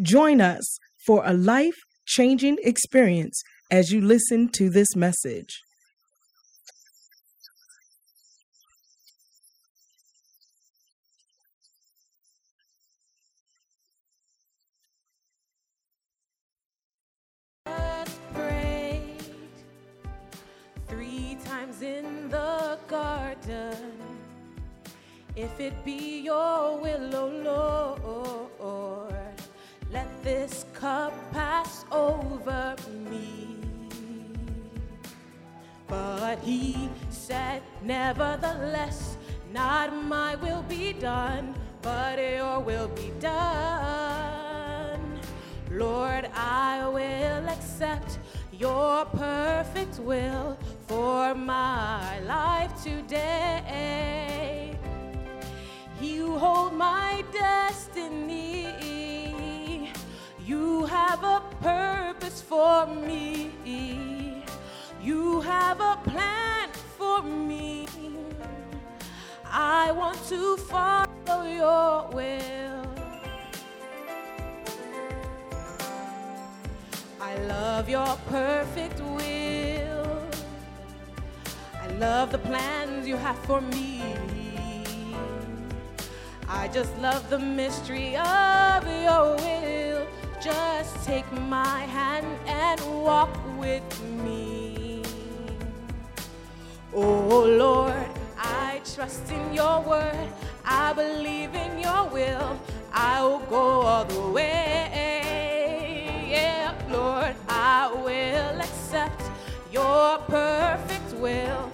Join us for a life-changing experience as you listen to this message. three times in the garden. If it be your will, O Lord, let this cup pass over me. But he said, Nevertheless, not my will be done, but your will be done. Lord, I will accept your perfect will for my life today. You hold my destiny. You have a purpose for me. You have a plan for me. I want to follow your will. I love your perfect will. I love the plans you have for me. I just love the mystery of your will. Just take my hand and walk with me. Oh Lord, I trust in your word. I believe in your will. I will go all the way. Yeah, Lord, I will accept your perfect will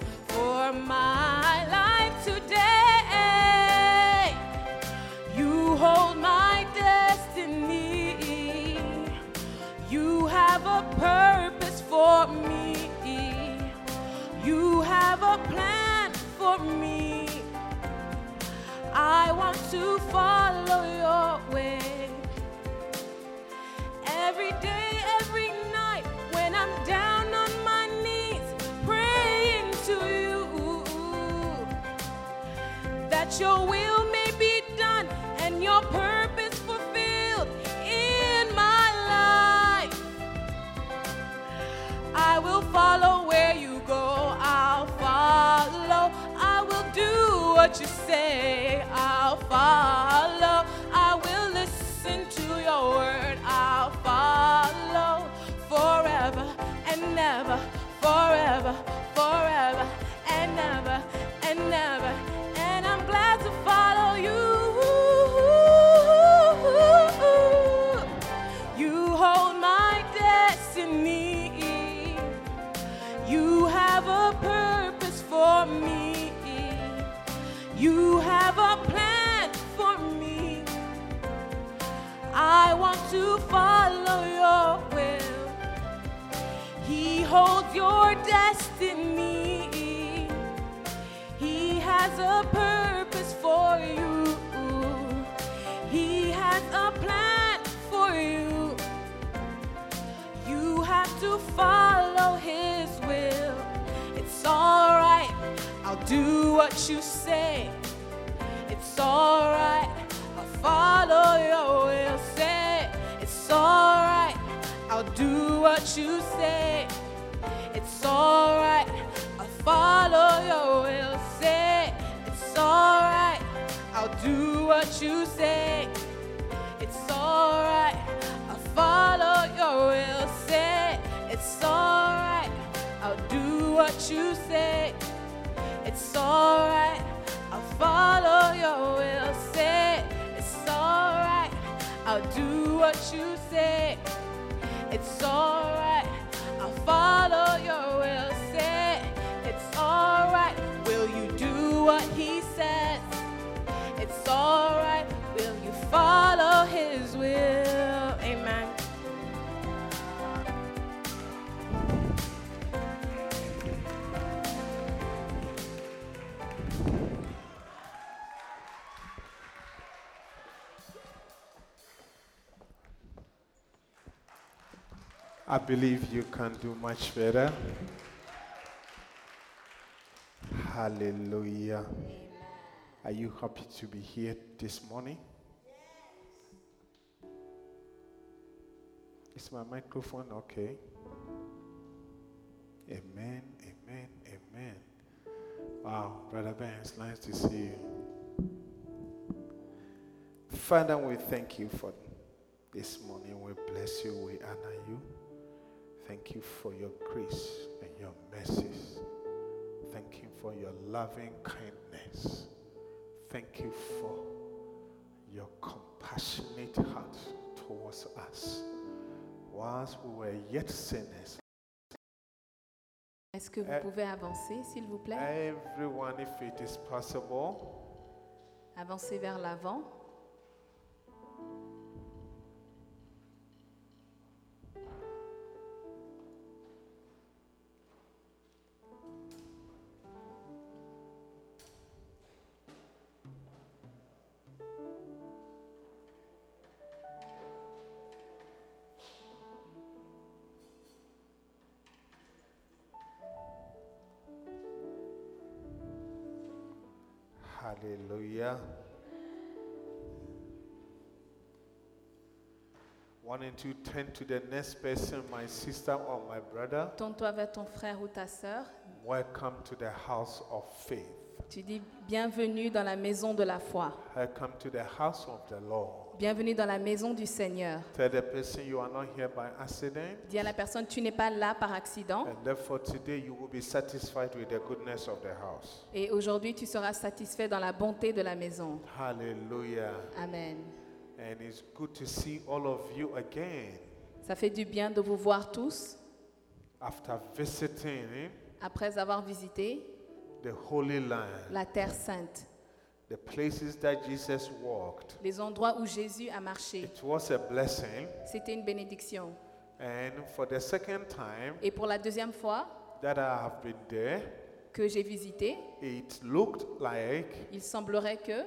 a purpose for me. You have a plan for me. I want to follow your way. Every day, every night, when I'm down on my knees, praying to you that your will follow where you go. I'll follow. I will do what you say. I'll follow. I will listen to your word. I'll follow forever and never, forever, you say. I believe you can do much better. Hallelujah. Are you happy to be here this morning? Yes. Is my microphone okay? Amen, amen, amen. Wow, Brother Ben, it's nice to see you. Father, we thank you for this morning. We bless you, we honor you. Thank you for your grace and your mercies. Thank you for your loving kindness. Thank you for your compassionate heart towards us. Whilst we were yet sinners, Est-ce que vous Euh, pouvez avancer, s'il vous plaît everyone, if it is possible, Avancer vers l'avant. Hallelujah. Wanting to turn to the next person, my sister or my brother. Tourne-toi vers ton frère ou ta sœur. Welcome to the house of faith. Tu dis bienvenue dans la maison de la foi. Welcome to the house of the Lord. Bienvenue dans la maison du Seigneur. Tell the person you are not here by accident, Dis à la personne, tu n'es pas là par accident. and therefore today you will be satisfied with the goodness of the house. Et aujourd'hui, tu seras satisfait dans la bonté de la maison. Hallelujah. Amen. And it's good to see all of you again Ça fait du bien de vous voir tous after visiting après avoir visité the Holy Land, la Terre Sainte, the places that Jesus walked. les endroits où Jésus a marché. It was a blessing. C'était une bénédiction. And for the second time Et pour la deuxième fois that I have been there, que j'ai visité, it looked like il semblerait que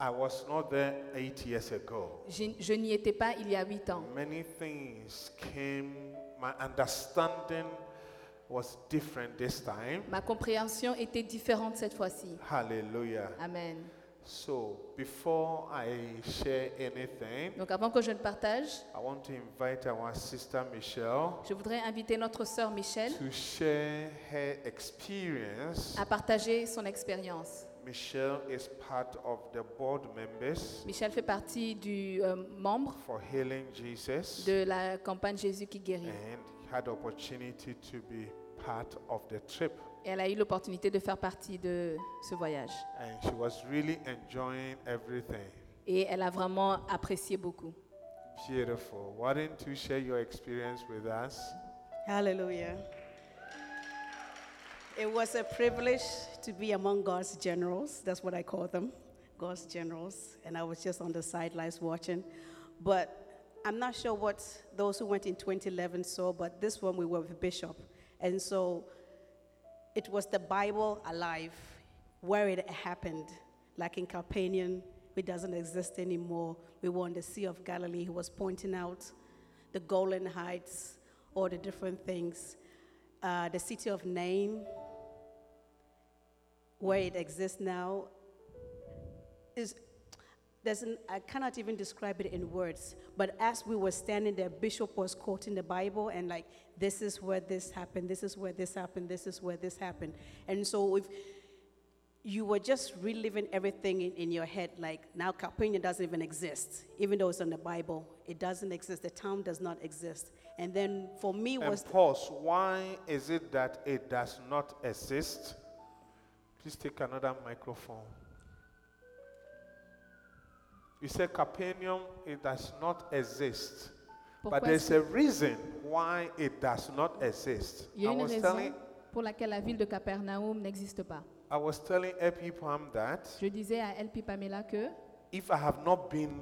I was not there eight years ago. je, je n'y étais pas il y a huit ans. Many things came, my understanding was different this time. Ma compréhension était différente cette fois-ci. Hallelujah. Amen. So, before I share anything, Donc avant que je ne partage, I want to invite our sister Michelle je voudrais inviter notre sœur Michel to share her experience. à partager son expérience. Michelle is part of the board members Michel fait partie du euh, membre for Healing Jesus de la campagne Jésus qui guérit. and had opportunity to be part of the trip. Et elle a eu l'opportunité de faire partie de ce voyage. And she was really enjoying everything. Et elle a vraiment apprécié beaucoup. Beautiful. Why don't you share your experience with us? Hallelujah. It was a privilege to be among God's generals. That's what I call them, God's generals. And I was just on the sidelines watching. But I'm not sure what those who went in 2011 saw, but this one we were with Bishop. And so it was the Bible alive where it happened, like in Capernaum, it doesn't exist anymore. We were on the Sea of Galilee. He was pointing out the Golden Heights, all the different things. Uh, the city of Nain, where it exists now, is an, I cannot even describe it in words. But as we were standing there, Bishop was quoting the Bible and like, this is where this happened, this is where this happened, this is where this happened. And so if you were just reliving everything in, in your head, like now Capernaum doesn't even exist, even though it's in the Bible. It doesn't exist. The town does not exist. And then for me was And pause. Why is it that it does not exist? Please take another microphone. You said Capernaum, it does not exist. Pourquoi but there's a reason why it does not exist. Il y a I une was raison telling pour laquelle la ville de Capernaum n'existe pas. I was telling Epi Pam that Je disais à Pamela que if I have not been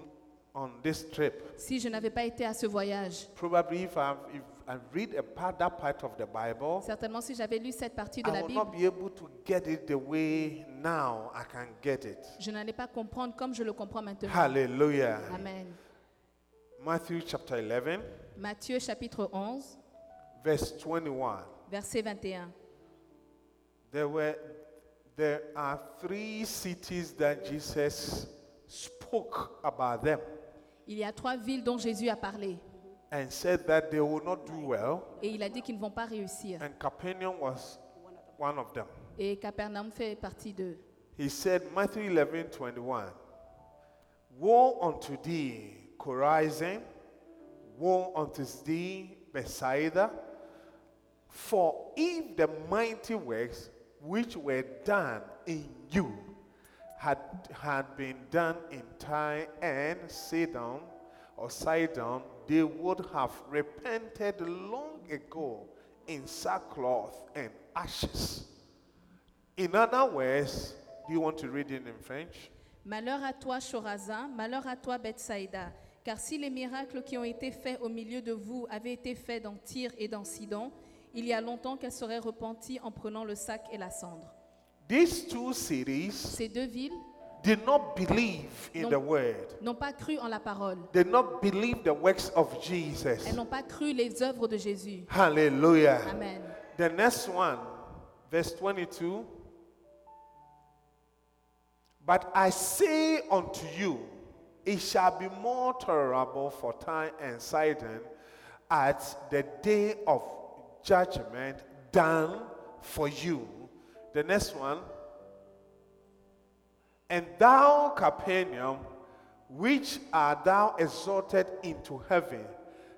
on this trip, si je n'avais pas été à ce voyage, probably if I if I read a part that part of the Bible, certainement si j'avais lu cette partie de I la will Bible, not be able to get it the way now I can get it. je n'allais pas comprendre comme je le comprends maintenant. Hallelujah. Amen. Matthew chapter 11, Matthieu chapitre 11, verse 21. verset 21. There were there are three cities that Jesus spoke about them Il y a trois villes dont Jésus a parlé. and said that they will not do well, Et il a dit qu'ils ne vont pas réussir. and Capernaum was one of them. Et Capernaum fait partie d'eux. He said, Matthew 11 21, Woe unto thee, Chorazin! Woe unto thee, Bethsaida! For if the mighty works which were done in you had, had been done in Tyre and Sidon or Sidon, they would have repented long ago in sackcloth and ashes. In other words, do you want to read it in French? Malheur à toi, Chorazin, malheur à toi, Bethsaïda, car si les miracles qui ont été faits au milieu de vous avaient été faits dans Tyr et dans Sidon, il y a longtemps qu'elles seraient repenties en prenant le sac et la cendre. These two cities Ces deux villes did not believe in Non. the word. n'ont pas cru en la parole. They did not believe the works of Jesus. Elles n'ont pas cru les œuvres de Jésus. Hallelujah. Amen. The next one, verse 22. But I say unto you, it shall be more tolerable for Tyre and Sidon at the day of judgment than for you. The next one. And thou, Capernaum, which art thou exalted into heaven,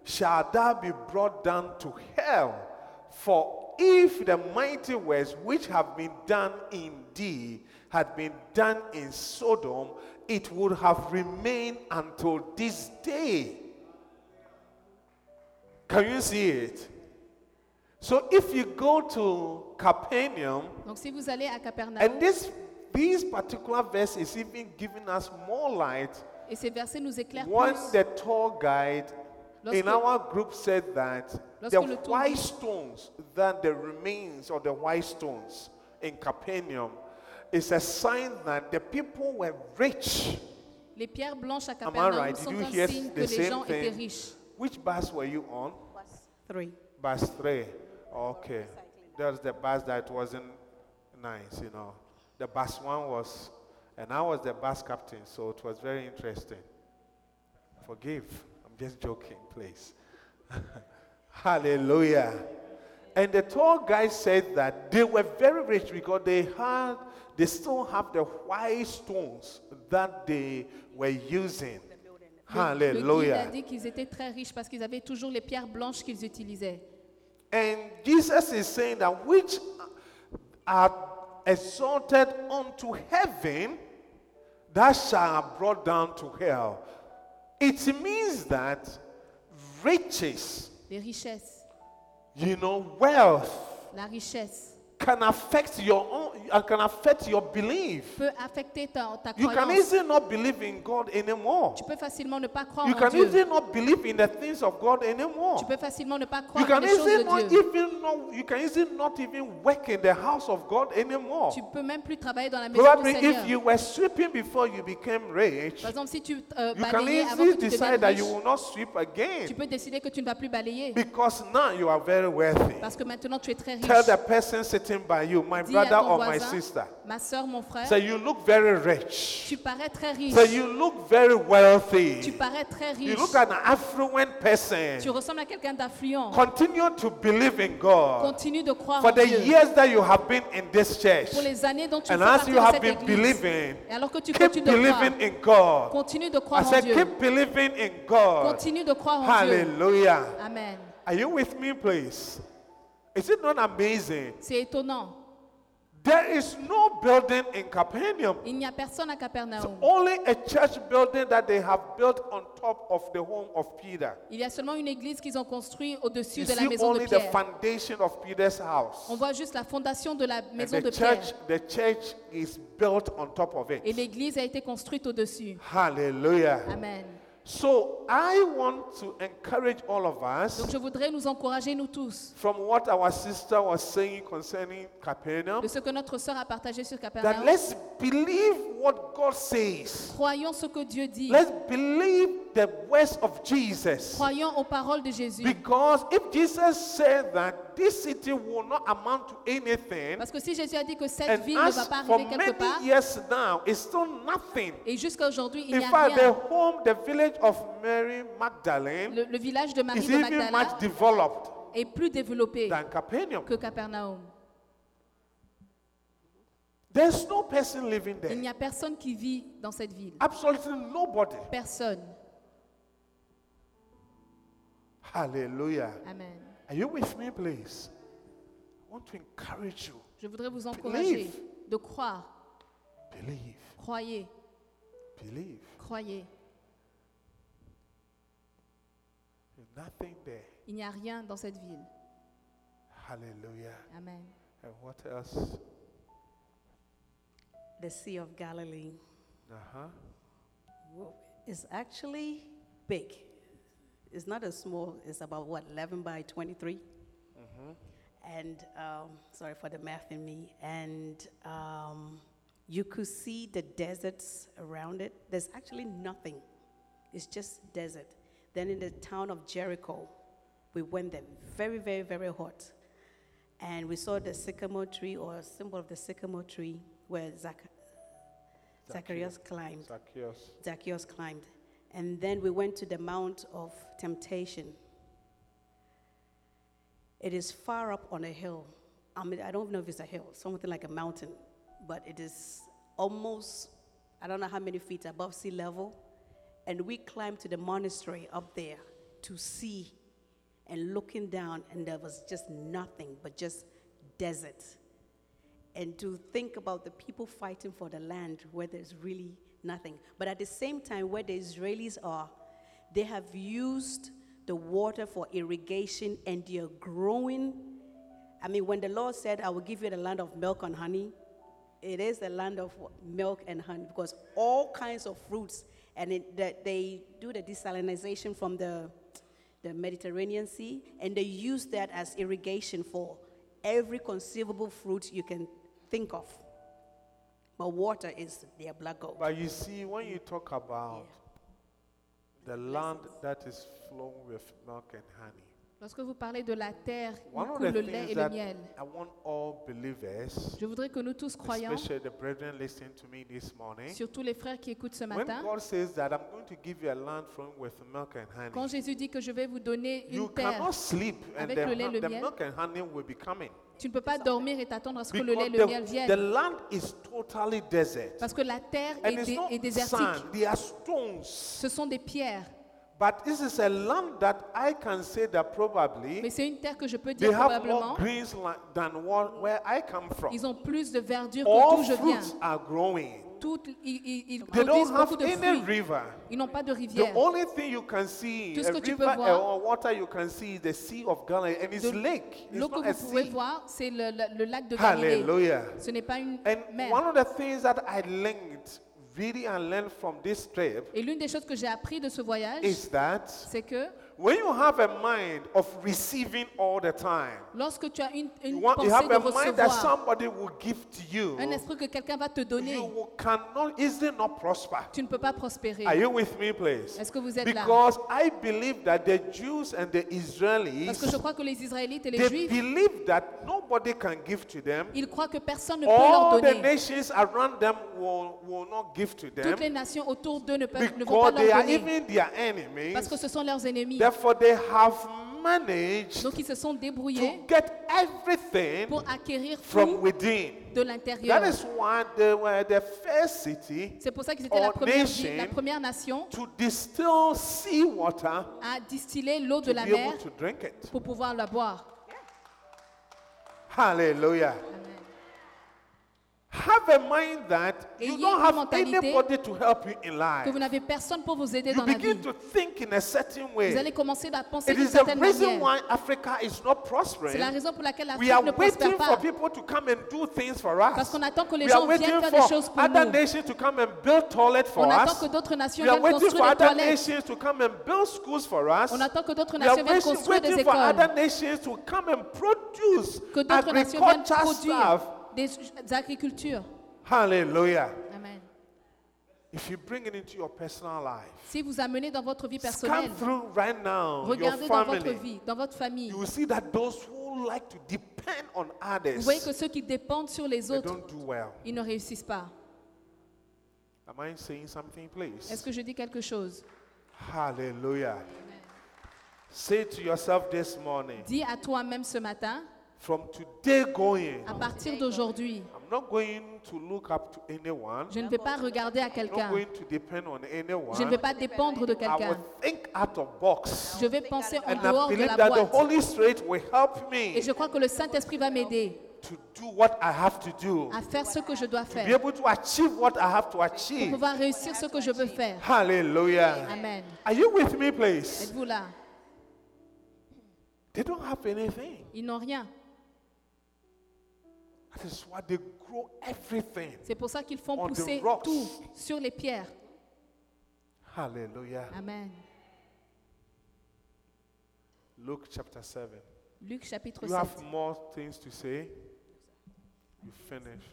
shall thou be brought down to hell. For if the mighty works which have been done in thee had been done in Sodom, it would have remained until this day. Can you see it? So if you go to Capernaum, Donc si vous allez à Capernaum, and this this particular verse is even giving us more light et ces versets nous éclairent when plus, the tour guide in our group said that Lorsque the le tour white guide- stones, that the remains of the white stones in Capernaum, is a sign that the people were rich. les pierres blanches à Am I Capernaum right? Did sont you un hear signe que the les same gens étaient thing? riches. Which bus were you on? Bus Three. Bus three. Okay. That was the bus that wasn't nice, you know. The bus one was, and I was the bus captain, so it was very interesting. Forgive. I'm just joking, please. Hallelujah. And the tall guy said that they were very rich because they had, they still have the white stones that they were using. Hallelujah. Le guide a dit qu'ils étaient très riches parce qu'ils avaient toujours les pierres blanches qu'ils utilisaient. And Jesus is saying that which are exalted unto heaven, that shall be brought down to hell. It means that riches, Les richesses, you know, wealth la richesse can affect your own, uh, can affect your belief. peut affecter ta, ta You can croyance. easily not believe in God anymore. Tu peux facilement ne pas croire You en can Dieu. easily not believe in the things of God anymore. Tu peux facilement ne pas You croire en can les choses easily de not Dieu. even you can easily not even work in the house of God anymore. Tu peux même plus travailler dans la maison du Probably Seigneur. if you were sweeping before you became rich, Par exemple, si tu euh, you can balayais avant easily tu decide deviennes that riche, you will not sweep tu again peux décider que tu ne vas plus balayer. because now you are very wealthy. Parce que maintenant tu es très riche. Tell the person sitting by you, my Dis brother or my sister, ma soeur, mon frère, say you look very rich. tu parais très riche. Say you look very Tu wealthy. parais très You look an affluent Tu person. ressembles à quelqu'un d'affluent. Continue to believe in God Continue de croire for en the Dieu. years that you have been in this church. Pour les années dont tu And as you have been église. believing, Et alors que tu keep continues de croire, believing in God. continue de I croire en said, Dieu. keep believing in God. Continue de croire en Dieu. Hallelujah. Amen. Are you with me, please? Is it not amazing? C'est étonnant. There is no building in Capernaum. Il n'y a personne à Capernaum. Only a church building that they have built on top of the home of Peter. Il y a seulement une église qu'ils ont construite au-dessus de la maison de only the Pierre. foundation of Peter's house. On voit juste la fondation de la And maison the de church, Pierre. the church is built on top of Et it. l'église a été construite au-dessus. Hallelujah. Amen. So I want to encourage all of us Donc je voudrais nous encourager, nous tous, from what our sister was saying concerning Capernaum de ce que notre sœur a partagé sur that Capernaum. let's believe what God says. Croyons ce que Dieu dit. Let's believe the words of Jesus. Croyons aux paroles de Jésus. Because if Jesus said that this city will not amount to anything, Parce que si Jésus a dit que cette and ville ne va as pas for arriver quelque part, many years now, it's still nothing. et jusqu'à aujourd'hui, il In n'y a fact, the rien. home, the village of Mary Magdalene Le, le village de Marie is de even Magdala much developed est plus développé than Capernaum. que Capernaum. There's no person living Il there. n'y a personne qui vit dans cette ville. Absolutely nobody. Personne. Hallelujah. Amen. Are you with me, please? I want to encourage you. Je voudrais vous encourager Believe. de croire. Believe. Croyez, Believe. croyez. There's nothing there. Il n'y a rien dans cette ville. Hallelujah. Amen. And what else? The Sea of Galilee Uh-huh. is actually big. It's not as small, it's about what, 11 by 23? And um, sorry for the math in me. And um, you could see the deserts around it. There's actually nothing, it's just desert. Then in the town of Jericho, we went there, very, very, very hot. And we saw the sycamore tree or a symbol of the sycamore tree where Zac- Zacharias climbed. Zacchaeus. Zacchaeus climbed. And then we went to the Mount of Temptation. It is far up on a hill. I mean, I don't know if it's a hill, something like a mountain, but it is almost, I don't know how many feet above sea level. And we climbed to the monastery up there to see and looking down, and there was just nothing but just desert and to think about the people fighting for the land where there's really nothing. But at the same time, where the Israelis are, they have used the water for irrigation and they are growing. I mean, when the Lord said, I will give you the land of milk and honey, it is the land of milk and honey because all kinds of fruits, and it, they do the desalinization from the, the Mediterranean Sea, and they use that as irrigation for every conceivable fruit you can think of. But water is their black gold. But you see, when you talk about the land that is flowing with milk and honey, Lorsque vous parlez de la terre où one of coule the le lait things et le that miel, I want all believers, je voudrais que nous tous croyons, especially the brethren listening to me this morning, surtout les frères qui écoutent ce when matin, God says that I'm going to give you a land flowing with milk and quand honey, Jésus dit que je vais vous donner you une terre, cannot sleep and avec the, le lait, le the miel. milk and honey will be coming. Tu ne peux pas dormir et t'attendre à ce que le lait et le miel the, the viennent. land is totally desert. Parce que la terre And est, dé- est désertique. sand, they are stones. Ce sont des pierres. But this is a land that I can say that Mais probably c'est une terre que je peux they dire have probablement, than where I come from. ils ont plus de verdure que d'où je viens. are growing. Ils, ils- ils They produisent don't beaucoup have de any fruits. river. Ils n'ont pas de The rivière. only thing you can see, Tout ce a que tu river peux voir- or water you can see is the Sea of Galilee and it's De- lake. It's L'eau que not a vous pouvez sea. voir, c'est le, le- le lac de Galilée. Hallelujah. Ce n'est pas une And mer. one of the things that I learned, really I learned from this trip, Et l'une des choses que j'ai appris de ce voyage, is that c'est que when you have a mind of receiving all the time, lorsque tu as une, you, pensée have de a mind that recevoir, somebody will give to you, un esprit que quelqu'un va te donner, you will- cannot easily not prosper. tu ne peux pas prospérer. Are you with me, please? Est-ce que vous êtes là? Because I believe that the Jews and the Israelis, Parce que je crois que les Israélites et les they Juifs, believe that nobody can give to them. ils croient que personne ne peut leur All the donner. nations around them will, will not give to them Toutes les nations autour d'eux ne, peuvent- ne vont pas because they leur are donner. even their enemies. Parce que ce sont leurs ennemis. Therefore, they have managed Donc ils se sont to débrouillés get everything pour acquérir from tout within. de That l'intérieur. is why they were the first city C'est pour ça qu'ils étaient la première, ville- la nation première nation to distill seawater à distiller l'eau de to la be mer able to drink it. pour pouvoir la boire. Hallelujah. Amen. Have a mind that you Ayez don't have anybody to help you in life. que vous n'avez personne pour vous aider You dans la vie. begin to think in a certain Vous allez way. commencer à penser It d'une is the certaine reason manière. why Africa is not C'est la raison pour laquelle We l'Afrique are ne prospère waiting pas. for people to come and do things for us. Parce qu'on attend que les We are gens waiting viennent faire des for choses pour other nous. nations to come and build toilets for On attend us. que d'autres nations We are viennent waiting for construire des other toilettes. nations to come and build schools for us. On attend que d'autres We are nations viennent waiting, construire des écoles. other nations to come and produce Que d'autres nations viennent produire. Des, des agricultures. Hallelujah. Amen. If you bring it into your personal life, Si vous amenez dans votre vie scan personnelle, through right now your regardez dans votre family. vie, dans votre famille, You will see that those who like to depend on vous others, voyez que ceux qui dépendent sur les they autres, don't do well. ils ne réussissent pas. Am I saying something, please? Est-ce que je dis quelque chose? Hallelujah. Say to yourself this morning, Dis à toi-même ce matin, from today going, à partir d'aujourd'hui, I'm not going to look up to anyone. je ne vais pas regarder à I'm not quelqu'un. going to depend on anyone. Je ne vais pas dépendre de quelqu'un. think out of box. Je vais penser en dehors de la that the boîte. Holy Spirit will help Et me je crois que le Saint-Esprit va m'aider to do what I have to do, à faire ce que je dois be faire, able to achieve what I have to pour achieve. pouvoir réussir ce que je veux faire. Hallelujah. Amen. Are you with me, please? Êtes-vous là? They don't have anything. Ils n'ont rien. C'est pour ça qu'ils font pousser rocks. tout sur les pierres. Hallelujah. Amen. Luke chapter 7. Luc chapitre You 7. have more things to say? You finished.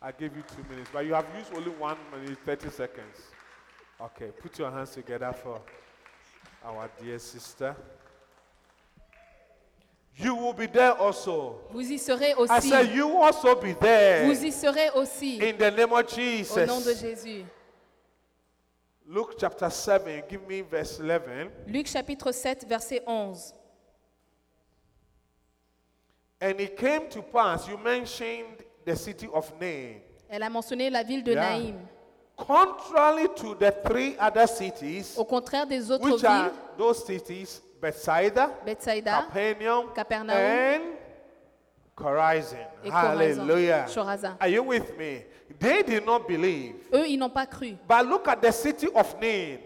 I gave you two minutes, but you have used only one minute, 30 seconds. Okay, put your hands together for our dear sister. You will be there also. Vous y serez I aussi. said, You will also be there. Vous y serez aussi. In the name of Au nom de Jesus. Jésus. Luke chapter 7, give me verse 11. Luc chapitre 7, verset 11. And it came to pass, you mentioned the city of Nain. Elle a mentionné la ville de Yeah. Naïm. Contrary to the three other cities, Au contraire des autres which are villes, those cities, Bethsaida, Bethsaïda Capernaum, Capernaum, and Chorazin. et. Hallelujah. Chorazin. Are you with me? They did not believe. Eux, ils n'ont pas cru. But look at the city of Nain.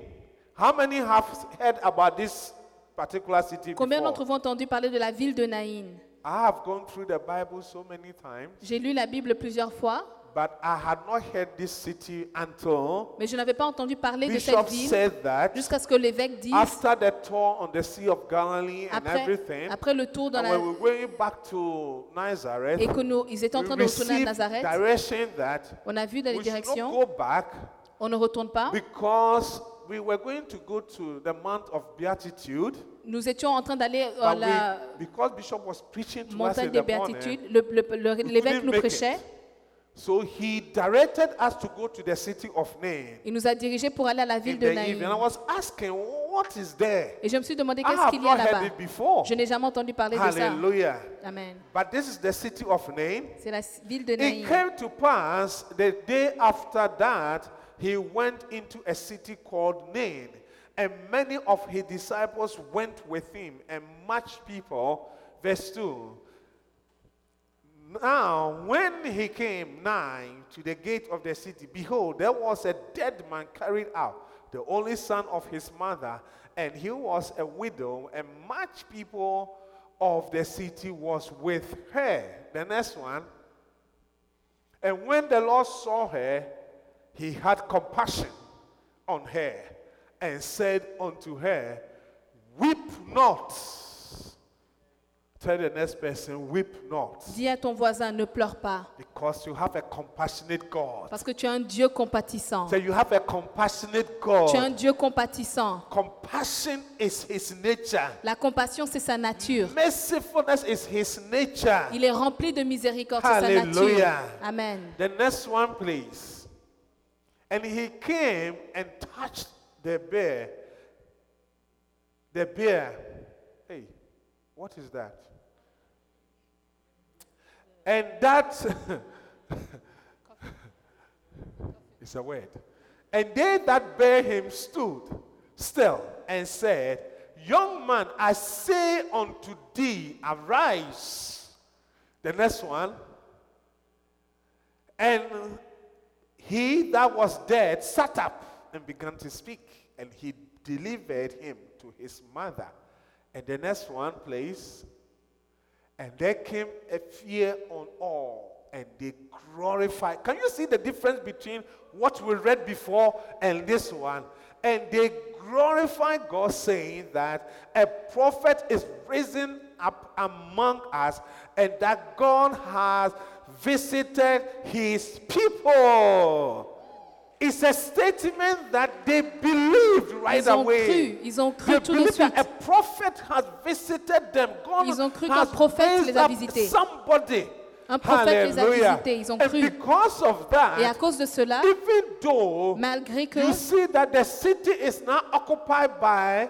How many have heard about this particular city Combien before? d'entre vous ont entendu parler de la ville de Naïm I have gone through the Bible so many times, J'ai lu la Bible plusieurs fois, but I had not heard this city until mais je n'avais pas entendu parler de cette ville said that jusqu'à ce que l'évêque dise, after the tour on the Sea of Galilee and après, everything, après le tour dans and la, when we were going back to Nazareth, et que nous, ils étaient en we train de retourner à received Nazareth, direction that on a vu dans les we should not directions, go back on ne retourne pas. because we were going to go to the Mount of Beatitude. Nous étions en train d'aller à But la we, because Bishop was preaching to us montagne in des the morning, béatitudes, le- le- le- l'évêque couldn't nous make prêchait, it. So he directed us to go to the city of Nain il nous a dirigés pour aller à la in ville the de evening. I was asking, what is there? Et je me suis demandé I qu'est-ce have qu'il y a not heard là-bas. it before. Je n'ai jamais entendu parler de ça. Hallelujah. Amen. But this is the city of Nain. C'est la ville de It Naïm. came to pass the day after that, he went into a city called Nain, and many of his disciples went with him, and much people. Verse 2. Now, when he came nigh to the gate of the city, behold, there was a dead man carried out, the only son of his mother, and he was a widow, and much people of the city was with her. The next one. And when the Lord saw her, he had compassion on her and said unto her, Weep not. Tell the next person, Weep not. Dis à ton voisin, ne pleure pas, Because you have a compassionate God. parce que tu es un Dieu compatissant. So you have a compassionate Tu es un God. Dieu compatissant. Compassion is his nature. La compassion, c'est sa nature. Mercifulness is his nature. Il est rempli de miséricorde, c'est sa nature. Amen. The next one, please. And he came and touched the bear. The bear. Hey, what is that? And that is a word. And they that bare him stood still and said, Young man, I say unto thee, arise. The next one. And he that was dead sat up and began to speak, and he delivered him to his mother. And the next one, please. And there came a fear on all, and they glorified. Can you see the difference between what we read before and this one? And they glorified God, saying that a prophet is risen up among us, and that God has visited his people. It's a statement that they believed right Ils ont away. cru, ils ont cru They tout de suite. a prophet has visited them. God Ils ont cru qu'un prophète les a visités. Somebody. Un prophète les a visités, ils ont And cru. because of that, Et à cause de cela, even though malgré que you see that the city is now occupied by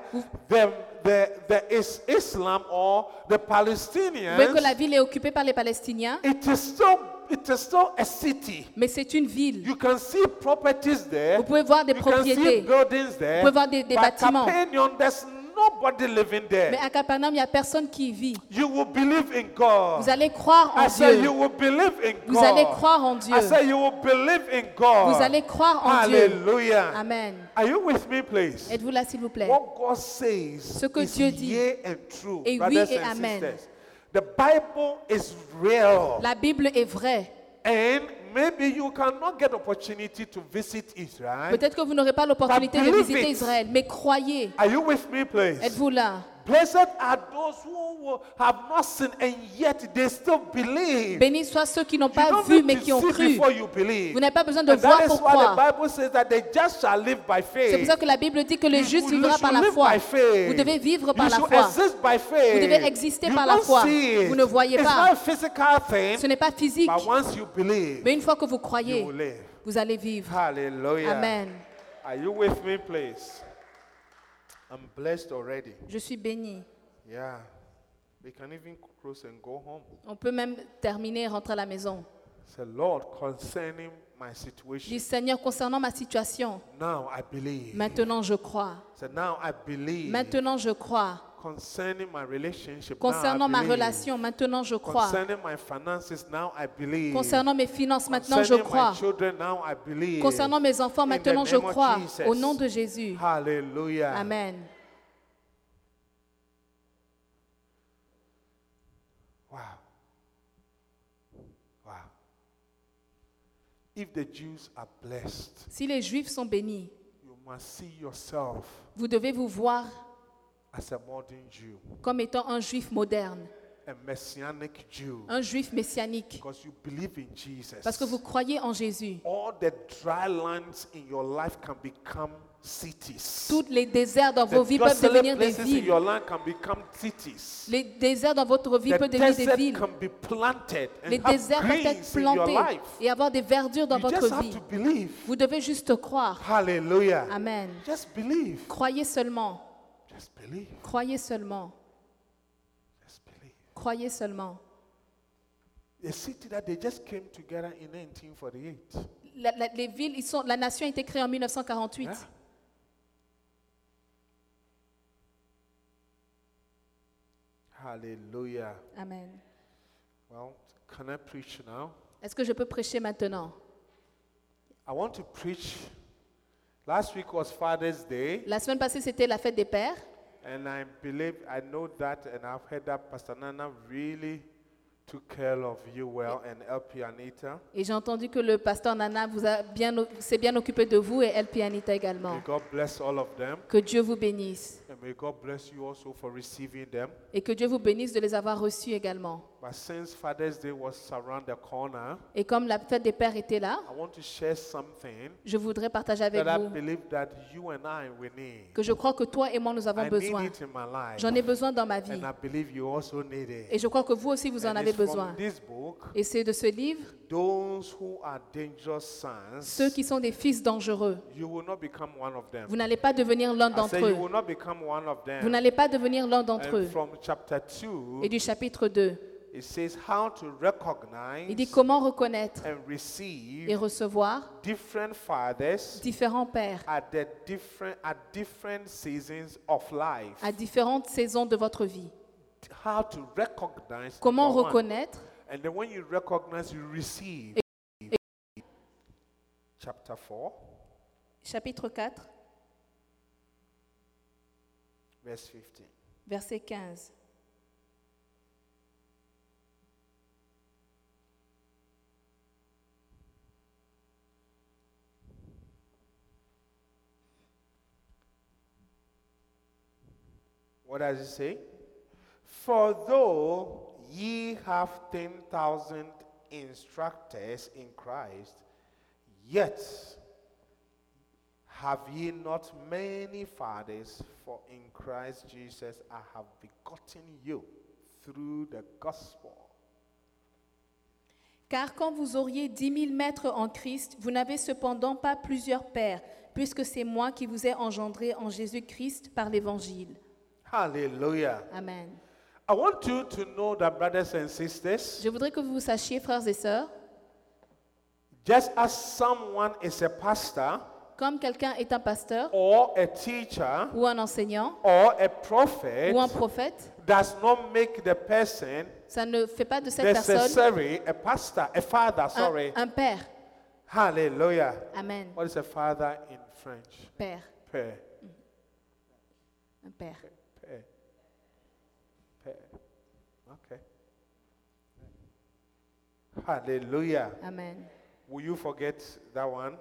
the, the, the is Islam or the vous voyez que la Palestinians, ville est occupée par les Palestiniens, it is still it is still a city. mais c'est une ville. You can see properties there. Vous pouvez voir des you can see propriétés. buildings there. Vous pouvez voir des- des but bâtiments. Capernaum, there's nobody living there. Mais à Capernaum, il n'y a personne qui y vit. You will believe in God. Vous allez croire en I say Dieu. you will believe in God. Vous allez croire en Dieu. I say you will believe in God. Vous allez croire en Dieu. Hallelujah. Amen. Are you with me, please? Êtes-vous là, s'il vous plaît? What God says Ce que is Dieu dit est oui et amen. sisters. The Bible is real. La Bible est vraie. And maybe you cannot get opportunity to visit Israel. Peut-être que vous n'aurez pas l'opportunité de visiter it. Israël, mais croyez. Are you with me, please? Êtes-vous là? Blessed are those who have not seen and yet they still believe. Bénis soient ceux qui n'ont pas vu mais qui ont cru. Vous n'avez pas besoin de And voir that is pour why croire. the Bible says that the just shall live by faith. C'est pour ça que la Bible dit que le juste vivra par la foi. Vous devez vivre You par la foi. exist by faith. Vous devez exister You par la foi. Vous ne voyez It's pas. thing, Ce n'est pas physique, but once you believe, mais une fois que vous croyez, vous allez vivre. Hallelujah. Amen. Are you with me, please? I'm blessed already. Je suis béni. Yeah. We can even close and go home. On peut même terminer et rentrer à la maison. Say, Lord, concerning my situation, Dis Seigneur, concernant ma situation, now I believe. maintenant je crois. Say, now I believe. Maintenant je crois. Concerning my relationship, Concernant now I ma believe. relation, maintenant je crois. Concerning my finances, now I believe. Concernant mes finances, maintenant je Concerning crois. my children, now I believe. Concernant mes enfants, maintenant je crois. Au nom de Jésus. Hallelujah. Amen. Wow. Wow. If the Jews are blessed, Si les Juifs sont bénis, you must see yourself vous devez vous voir as a modern Jew, comme étant un Juif moderne, a messianic Jew, un Juif messianique, because you believe in Jesus. parce que vous croyez en Jésus. All the dry lands in your life can become cities. Tous les déserts dans vos vies peuvent devenir des villes. your land can become cities. Les déserts dans votre vie peuvent devenir des villes. can be planted and Les have déserts peuvent être plantés et avoir des verdures dans You votre just have vie. to believe. Vous devez juste croire. Hallelujah. Amen. Just believe. Croyez seulement. Just believe. Croyez seulement. Just believe. Croyez seulement. A city that they just came together in 1948. La, la- les villes, ils sont, la nation a été créée en 1948. Yeah. Hallelujah. Amen. Well, can I preach now? Est-ce que je peux prêcher maintenant? I want to preach. Last week was Father's Day, La semaine passée, c'était la fête des pères. And I believe, I know that, and I've heard that Pastor Nana really took care of you well and LP Anita. Et j'ai entendu que le pasteur Nana vous a bien, s'est bien occupé de vous et El Pianita également. May God bless all of them, Que Dieu vous bénisse. and may God bless you also for receiving them. Et que Dieu vous bénisse de les avoir reçus également. But since Father's Day was around the corner, Et comme la fête des pères était là, I want to share something je voudrais partager avec that I vous believe that you and I we need. que je crois que toi et moi, nous avons I need besoin. it in my life, J'en ai besoin dans ma vie. and I believe you also need it. Et je crois que vous aussi, vous en And avez it's from besoin. this book, Et c'est de ce livre, those who are dangerous sons, ceux qui sont des fils dangereux. you will not become one of them. Vous n'allez pas devenir l'un I d'entre you eux. will not become one of Vous them. n'allez pas devenir l'un d'entre And eux. from chapter 2, Et du chapitre 2, it says how to il dit recognize comment reconnaître and et receive recevoir different fathers différents pères at the different at different seasons of life. à différentes saisons de votre vie. How to recognize Comment one. reconnaître And then when you recognize, you receive. chapter 4, chapitre 4, verse 15. verset 15. What does it say? For though ye have 10,000 instructors in Christ, yet have ye not many fathers, for in Christ Jesus I have begotten you through the gospel. Car quand vous auriez dix mille maîtres en Christ, vous n'avez cependant pas plusieurs pères, puisque c'est moi qui vous ai engendré en Jésus-Christ par l'Évangile. Hallelujah. Amen. I want you to know that, brothers and sisters, Je voudrais que vous sachiez, frères et sœurs, just as someone is a pastor comme quelqu'un est un pasteur or a teacher ou un enseignant or a prophet, ou un prophète, does not make the person ça ne fait pas de cette personne necessary a pastor, a father, sorry. un, un père. Hallelujah. Amen. What is a father in French? Père. Père. Un. Père. Okay. Hallelujah. Amen. Will you forget that one?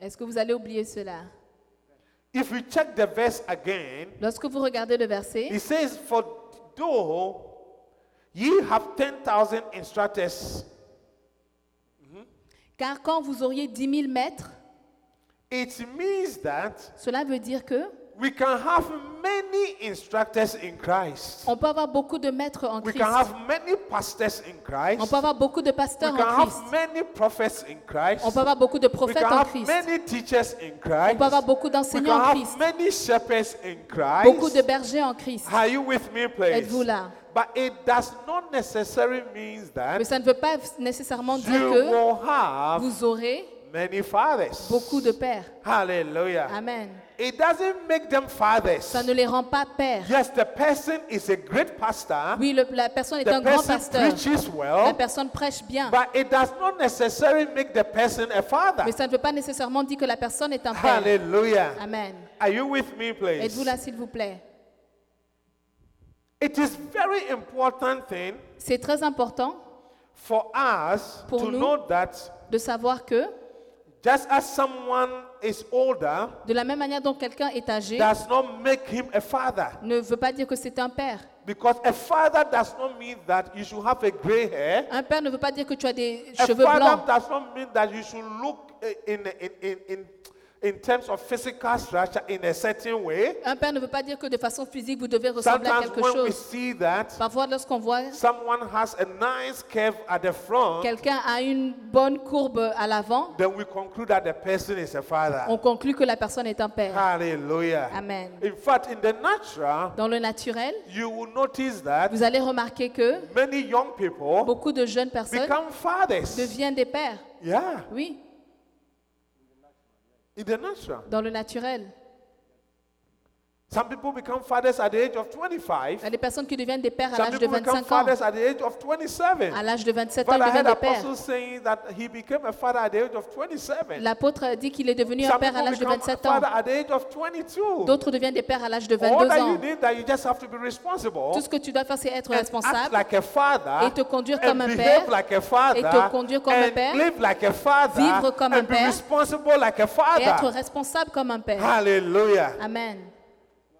Est-ce que vous allez oublier cela? If we check the verse again, Lorsque vous regardez le verset, it says, For though ye have 10,000 instructors, car quand vous auriez dix mille maîtres, it means that cela veut dire que we can have many instructors in Christ. on peut avoir beaucoup de maîtres en We Christ. can have many pastors in Christ. On peut avoir beaucoup de We pasteurs can en Christ. have many prophets in Christ. On peut avoir beaucoup de We prophètes can en have Christ. many teachers in On Christ. peut avoir beaucoup We d'enseignants can en have Christ. many shepherds in Beaucoup de Christ. bergers en Christ. Are you with me, please? Êtes-vous là? But it does not necessarily mean that Mais ça ne veut pas nécessairement dire que have vous aurez many fathers. beaucoup de pères. Hallelujah. Amen. It doesn't make them fathers. Ça ne les rend pas pères. Yes, the person is a great pastor. Oui, le- la personne est The un grand person pasteur. preaches La well. personne prêche bien. But it does not necessarily make the person a father. Mais ça ne veut pas nécessairement dire que la personne est un père. Hallelujah. Amen. Are you with me, please? Êtes-vous là, s'il vous plaît? It is very important thing C'est très important for us Pour to nous. know that de savoir que, just as someone is older de la même manière dont quelqu'un est âgé, does not make him a father. ne veut pas dire que c'est un père. Because a father does not mean that you should have a gray hair. Un père ne veut pas dire que tu as des A cheveux father blancs. does not mean that you should look in, in, in, in, in terms of physical structure in a certain way. Un père ne veut pas dire que de façon physique, vous devez ressembler à quelque when we chose. see that Parfois, lorsqu'on voit someone has a nice curve at the front, quelqu'un a une bonne courbe à l'avant, then we conclude that the person is a father. on conclut que la personne est un père. Hallelujah. Amen. In fact, in the natural, Dans le naturel, you will notice that vous allez remarquer que many young people beaucoup de jeunes personnes become fathers. deviennent des pères. Yeah, Oui. Dans le naturel. Some people become fathers at the age of Il 25. y a des personnes qui deviennent des pères à l'âge de people become 25 ans. at the age of 27. À l'âge de 27 ans, ils deviennent des pères. apostles saying that he became a father at the age of 27. L'apôtre dit qu'il est devenu un père à l'âge de become a 27 ans. father at the age of 22. D'autres deviennent des pères à l'âge de All 22 that you ans. Tout ce que tu dois faire, c'est être responsable like a father et te conduire comme un père like father et te conduire comme un père, live like a father vivre comme un père responsible like a et être responsable comme un père. Hallelujah. Amen.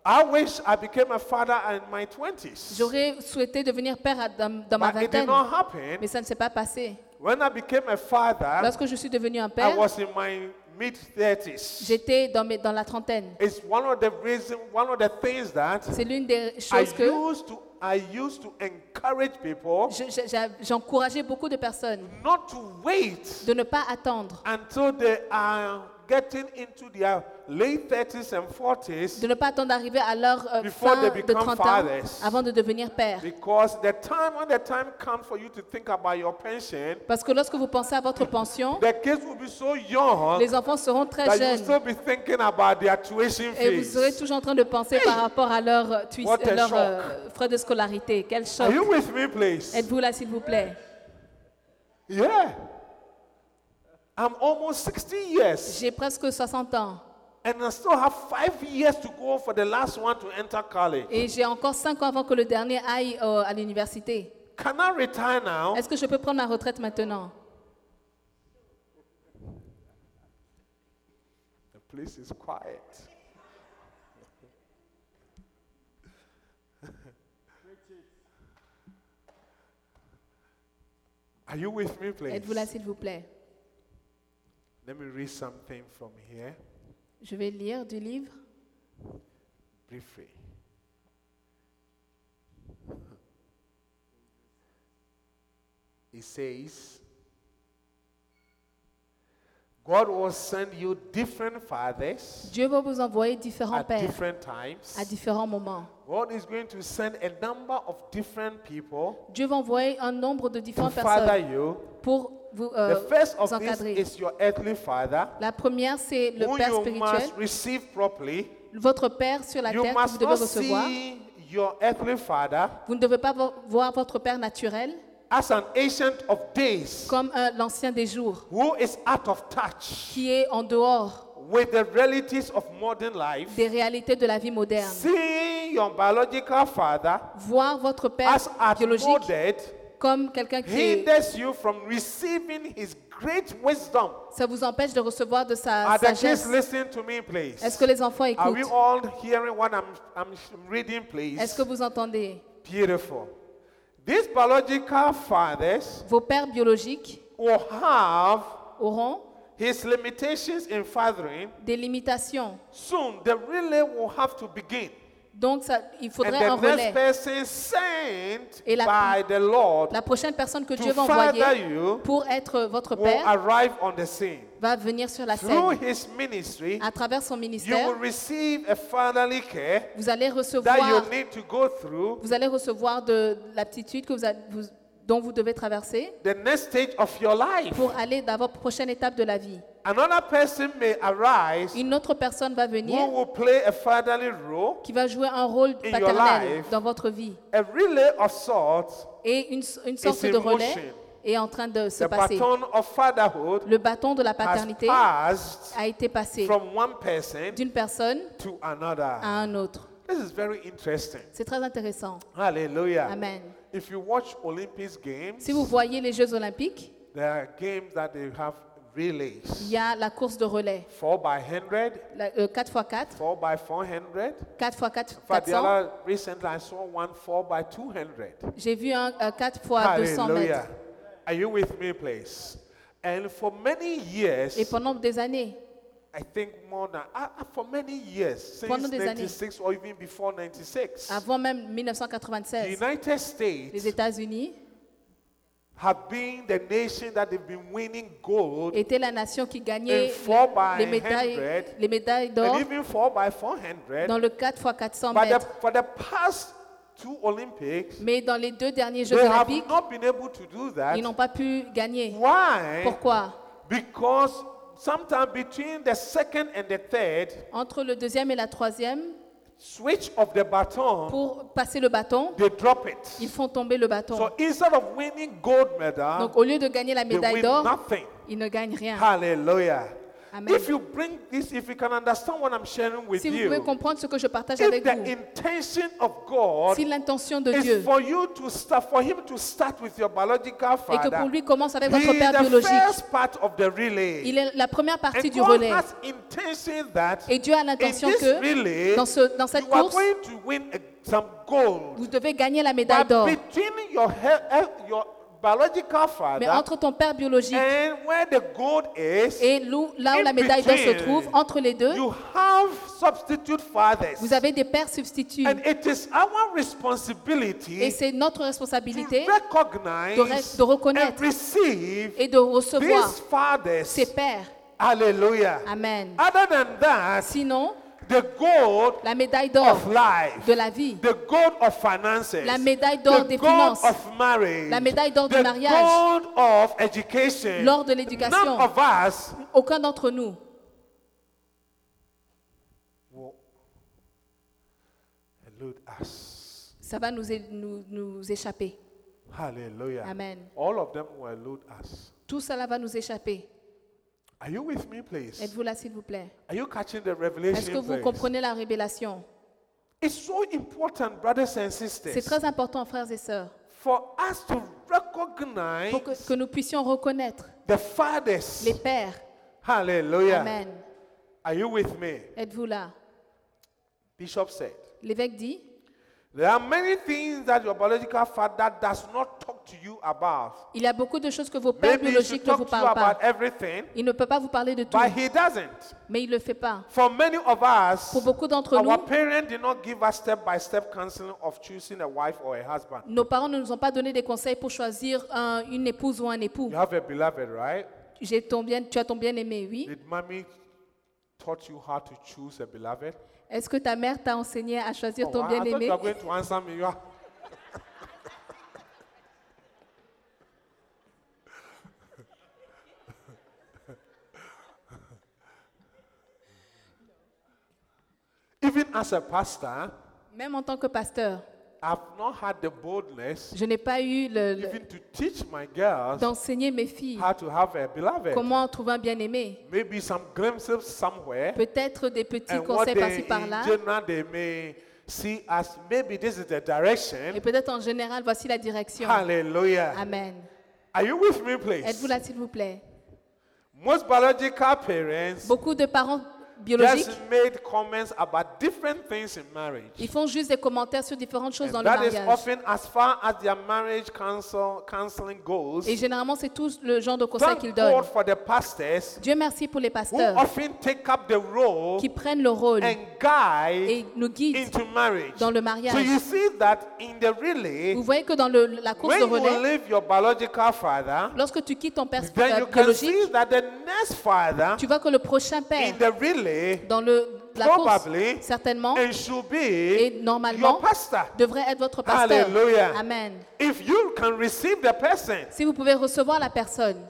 I wish I became a father in my 20s. J'aurais souhaité devenir père à- dans, dans ma But it did vingtaine, not happen. mais ça ne s'est pas passé. When I became a father, Lorsque je suis devenu un I père, was in my mid 30s. j'étais dans, mes- dans la trentaine. It's one of the reasons, one of the things that C'est l'une des I choses que used to I used to encourage people je- je- j'a- j'encourageais beaucoup de personnes not to wait de ne pas attendre, until they are getting into their late 30s and 40s de ne pas attendre d'arriver à leur euh, Before fin they de become 30 ans fathers. avant de devenir père. because the time when the time comes for you to think about your pension, Parce que lorsque vous pensez à votre pension, the kids will be so young les enfants seront très that you will jeunes still be thinking about their tuition et vous serez toujours en train de penser par rapport à leur, euh, leur euh, frais de scolarité. Quel choc. Are you with me, please? Êtes-vous là, s'il vous plaît? Yeah. I'm almost 60 years J'ai presque 60 ans and I still have five years to go for the last one to enter college. et j'ai encore 5 ans avant que le dernier aille euh, à l'université. Can I retire now? Est-ce que je peux prendre ma retraite maintenant? The place is quiet. Are you with me, please? Êtes-vous là, s'il vous plaît? Let me read something from here Je vais lire du livre. briefly. It says, God will send you different fathers Dieu va vous envoyer différents at pères different times. à différents moments. God is going to send a number of different people Dieu va envoyer un nombre de to différentes father personnes you. pour vous, The euh, first vous of this encadrer. is your earthly father, La première, c'est le who Père you spirituel. must receive properly. Votre Père sur la You terre que vous devez recevoir. see your earthly father Vous ne devez pas vo- voir votre Père naturel as an ancient of days comme un- l'ancien des jours, who is out of touch qui est en dehors with the realities of modern life. des réalités de la vie moderne. Seeing your biological father Voir votre Père as biologique comme quelqu'un qui est- hinders you from receiving his great wisdom. ça vous empêche de recevoir de sa Are the kids sagesse. listening to me, please? Est-ce que les enfants Are we écoutent? all hearing what I'm, I'm reading, please? Est-ce que vous entendez? Beautiful. These biological fathers Vos pères biologiques will have auront his limitations in fathering. des limitations. Soon, the relay will have to begin. Donc, ça- il faudrait un relais. Et la- by the Lord La prochaine personne que Dieu va envoyer pour être votre Père arrive on the scene. va venir sur la Through scène. his ministry, À travers son ministère, care vous allez recevoir, through. vous allez recevoir de l'aptitude que vous, a- vous- dont vous devez traverser The next stage of your life. pour aller dans votre prochaine étape de la vie. Another person may arise Une autre personne va venir who will play a fatherly role, qui va jouer un rôle your paternel life. dans votre vie. a relay of sorts, Et une, une sorte in de relais motion. est en train de se the passer. baton of fatherhood Le bâton de la has paternité passed a été passé from one person d'une personne to another. à un autre. This is very interesting. C'est très intéressant. Hallelujah. Amen. If you watch Olympic games, Si vous voyez les Jeux olympiques, there are games that they have relays. il y a la course de relais. 4 by 100, La- euh, 4x4, 4 by 400. 4x4, In fact, the 400. other recently I saw one 4 by 200. J'ai vu un, un 4x 200 Hallelujah. mètres. Are you with me, please? And for many years, Et pendant des années, I think more than, uh, uh, for many years, since Pendant des années. 96 or even before 96, avant même the 1996, United les States États-Unis have been the nation that they've been winning gold étaient la nation qui gagnait 4 les médailles, 100 les médailles d'or 4 400. dans le 4x400 But the, mètres. for the past two Olympics, Mais dans les deux derniers Jeux they have olympiques, not been able to do that. ils n'ont pas pu gagner. Why? Pourquoi? Because sometime between the second and the third Entre le deuxième et la troisième, switch of the baton, pour passer le bâton, they drop it. ils font tomber le bâton. So instead of winning gold medal, Donc au lieu de gagner la médaille d'or, ils ne gagnent rien. Hallelujah. Amen. If you bring this, if you can understand what I'm sharing with Si vous pouvez you, comprendre ce que je partage if avec the vous, intention of God si l'intention de is Dieu for you to start, for Him to start with your biological et que pour father, lui commence avec He votre is père the biologique, first part of the relay. il est la première partie And du God relais. has intention that Et Dieu a in l'intention this que relay, dans, ce, dans cette you are course, going to win a- some gold. vous devez gagner la médaille But d'or. between your, he- your biological Mais father entre ton père biologique and where the gold is, et là où la médaille d'or se between, trouve, entre les deux, you have substitute fathers. vous avez des pères substituts. And it is our Et responsibility c'est notre to responsabilité recognize de re- de reconnaître and receive et de recevoir these fathers. ces pères. Hallelujah. Amen. Other than that, Sinon, the gold la médaille d'or of life, de la vie, the gold of finances, La médaille d'or the des gold finances, of marriage, la médaille d'or du mariage, gold of education, l'or de l'éducation. none of us aucun d'entre nous ça va nous, nous, nous échapper. Hallelujah. Amen. All of them will elude us. Tout cela va nous échapper. Are you with me, please? Êtes-vous là, s'il vous plaît? Are you catching the Est-ce que revelation, vous please? comprenez la révélation? It's so important, brothers and C'est sisters, très important, frères et sœurs, for us to recognize pour que, que nous puissions reconnaître the fathers. les pères. Hallelujah. Amen. Are you with me? Êtes-vous là? Bishop said, L'évêque dit, il y a beaucoup de choses que vos pères biologiques ne vous talk to you parlent about pas. everything, Il ne peut pas vous parler de tout, but he doesn't. mais il ne le fait pas. For many of us, Pour beaucoup d'entre nous, our parents did not give us step by step counseling of choosing a wife or a husband. nos parents ne nous ont pas donné des conseils pour choisir un- une épouse ou un époux. You have a beloved, right? J'ai ton bien, tu as ton bien-aimé, oui. Did mommy taught you how to choose a beloved? Est-ce que ta mère t'a enseigné à choisir Oh, ton thought bien-aimé? Even as a pastor, Même en tant que pasteur, I've not had the boldness je n'ai pas eu le- le- even to teach my girls d'enseigner mes filles how to have a beloved. comment trouver un bien-aimé. Maybe some glimpses somewhere. Peut-être des petits conseils they, par-ci par-là. general, they may see as maybe this is the direction. Et peut-être en général, voici la direction. Hallelujah. Amen. Are you with me, please? Êtes-vous là, s'il vous plaît? Most biological parents Beaucoup de parents biologiques, just made comments about different things in marriage. ils font juste des commentaires sur différentes choses dans le that is mariage. often as far as their marriage counsel, counseling goes. Et généralement, c'est tout le genre de conseils qu'ils God donnent. for the pastors Dieu merci pour les who pasteurs often take up the role qui prennent le rôle and guide et nous guident. into marriage. dans le So mariage. you see that in the relay, Vous voyez que dans le- la course when de you relais, leave your biological father, lorsque tu quittes ton père euh, biologique, tu vois que le prochain in père the relay dans le, la course, certainement, should et normalement, your pastor. devrait être votre pasteur. Hallelujah. Amen. If you can receive the person, Si vous pouvez recevoir la personne,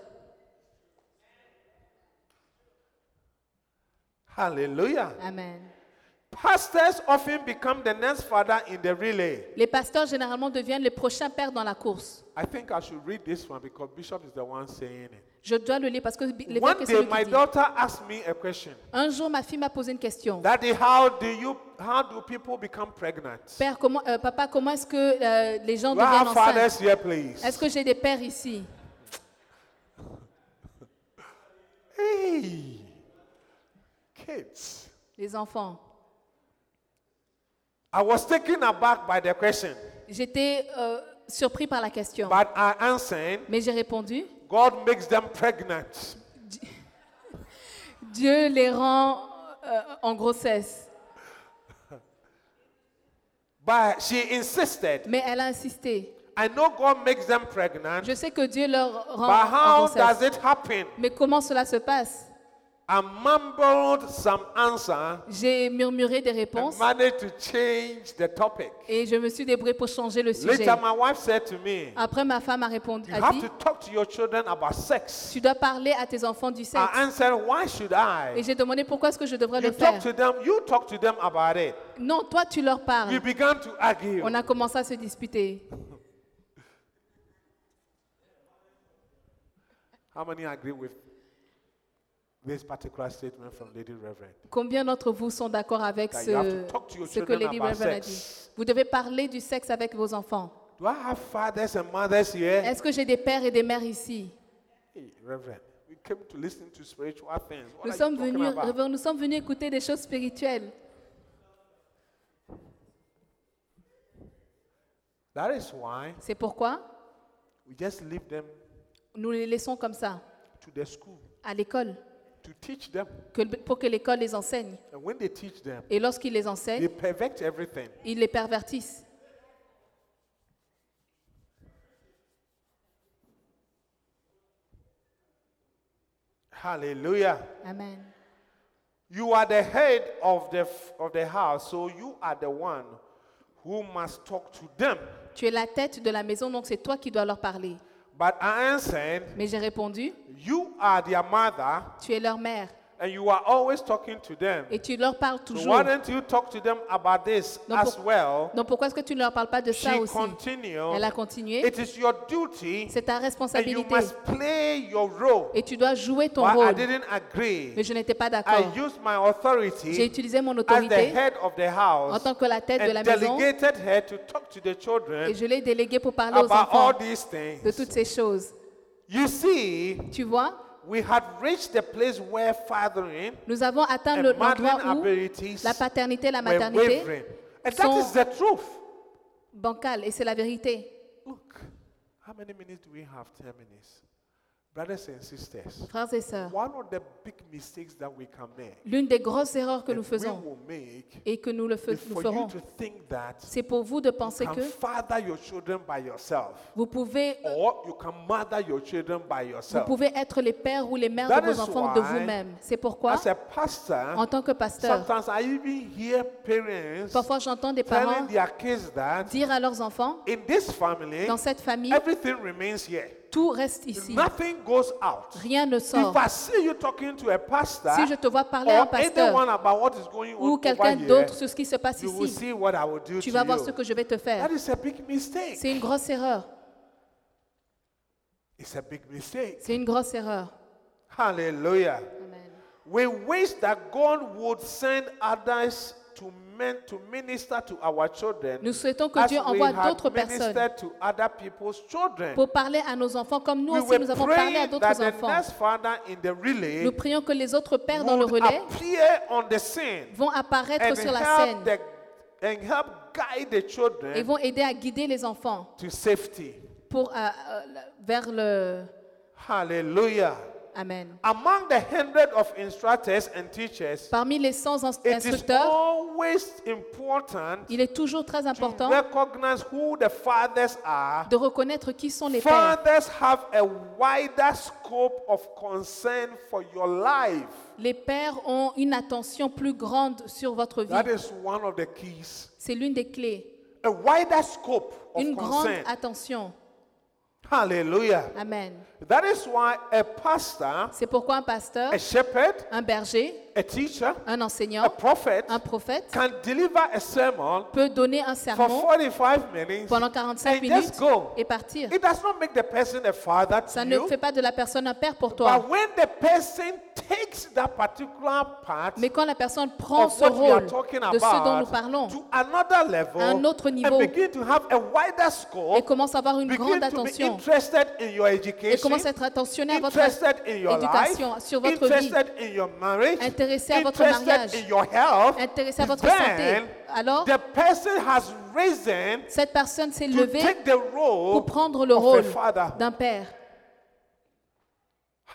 hallelujah. Amen. Pastors often become the next father in the relay. Les pasteurs généralement deviennent les prochains pères dans la course. I think I should read this one because Bishop is the one saying it. Je dois le lire parce que One day, my dit. daughter asked me a question. Un jour, ma fille m'a posé une question. Daddy, how do you, how do people become pregnant? Père, comment, euh, papa, comment est-ce que euh, les gens deviennent enceintes fathers here, please? Est-ce que j'ai des pères ici? Hey, kids. Les enfants. I was taken aback by the question, J'étais euh, surpris par la question. but I answered, Mais j'ai répondu, God makes them pregnant. Dieu les rend euh, en grossesse. But she insisted, Mais elle a insisté. I know God makes them pregnant, Je sais que Dieu leur rend but en how does grossesse. it happen? Mais comment cela se passe? I mumbled some answer J'ai murmuré des and réponses managed to change the topic. et je me suis débrouillée pour changer le sujet. Later, my wife said to me, Après, ma femme a répondu, You a have dit, to talk to your children about sex. tu dois parler à tes enfants du I sexe. answered, Why should Et I? j'ai demandé pourquoi est-ce que je devrais You le faire? talk to them, you talk to them about it. Non, toi, tu leur We parles. began to argue. On a commencé à se disputer. How many agree with this particular statement from Lady Reverend? Combien d'entre vous sont d'accord avec That ce, you have to talk to your ce que children Lady about Reverend a sex. dit? Vous devez parler du sexe avec vos enfants. Do I have fathers and mothers here? Est-ce que j'ai des pères et des mères ici? Hey, Reverend, we came to listen to spiritual things. What nous are sommes, you talking venus, about? Révérend, nous sommes venus écouter des choses spirituelles. That is why C'est pourquoi we just leave them nous les laissons comme ça, to the school à l'école, to teach them. que- pour que l'école les enseigne. And when they teach them, Et lorsqu'ils les they enseignent, pervert everything. ils les pervertissent. Hallelujah. Amen. You are the head of the, of the house, so you are the one who must talk to them. Tu es la tête de la maison, donc c'est toi qui dois leur parler. But I answered, Mais j'ai répondu, You are their mother, tu es leur mère. And you are always talking to them. et tu leur parles So toujours. why don't you talk to them about this Donc, as well? Donc pourquoi est-ce que tu ne leur parles pas de ça She aussi? continued. Elle a continué. It is your duty, C'est ta and you responsabilité. must play your role. Et tu dois jouer ton But I rôle. didn't agree. Mais je n'étais pas I d'accord. used my J'ai authority utilisé mon as the autorité head of the en house tant que la tête de la maison delegated her to talk to the et children je l'ai délégué pour parler aux enfants all these de toutes ces choses. You see, Tu vois, we had reached the place where fathering nous avons atteint and le- mothering l'endroit où abilities la paternité et la maternité. And that sont is the truth. bancales et c'est la vérité. Look, how many minutes do we have? 10 minutes. Brothers and sisters, Frères et sœurs, one of the big mistakes that we can make, l'une des grosses erreurs que nous we faisons will make, et que nous le fais- is nous for you ferons, to think that c'est pour vous de you penser can que father your children by yourself, vous pouvez, or you can mother your children by vous yourself. pouvez être les pères ou les mères That de vos enfants de why, vous-même. C'est pourquoi, As a pastor, en tant que pasteur, sometimes I even hear parents parfois j'entends des parents telling their kids that dire à leurs enfants, in this family, dans cette famille, everything remains here. Tout reste ici. Nothing goes out. Rien ne If sort. I see you talking to a pastor Si je te vois parler à un pasteur about what is going on ou quelqu'un d'autre sur ce qui se passe ici, see what I will do tu vas voir you. ce que je vais te faire. C'est une grosse erreur. C'est une grosse erreur. Hallelujah. Amen. We wish that God would send others to men to minister to our children. Nous souhaitons que Dieu envoie d'autres personnes ministered to other people's children. pour parler à nos enfants comme nous aussi nous avons parlé à d'autres enfants. next father in the relay Nous prions que les autres pères dans le relais appear on the scene vont apparaître and sur la scène help, the, and help guide the et children vont aider à guider les enfants to safety. pour, euh, euh, vers le... Hallelujah. Amen. Among the hundred of instructors and teachers, Parmi les 100 ins- it is instructeurs, always important il est toujours très to important recognize who the fathers are. de reconnaître qui sont les pères. Fathers have a wider scope of concern for your life. Les pères ont une attention plus grande sur votre vie. That is one of the keys. C'est l'une des clés. A wider scope of Une grande concern. attention. Hallelujah. Amen. That is why a pastor, C'est pourquoi un pasteur, a shepherd, un berger, a teacher, un a enseignant, prophet un prophète can deliver a sermon peut donner un for sermon 45 minutes pendant 45 and minutes just go. et partir. It does not make the person a father Ça ne you. fait pas de la personne un père pour toi. But when the person takes that particular part Mais quand la personne prend ce rôle de ce dont nous parlons to another level à un autre niveau and begin to have a wider et scope, commence à avoir une grande begin to be attention interested in your et education, commence à être attentionné à votre interested in your éducation, life, sur votre vie, in your marriage, Intéressé à votre mariage, in your health, intéressé à votre santé. Alors, the person has risen cette personne s'est levée take the role pour prendre le rôle father. d'un père.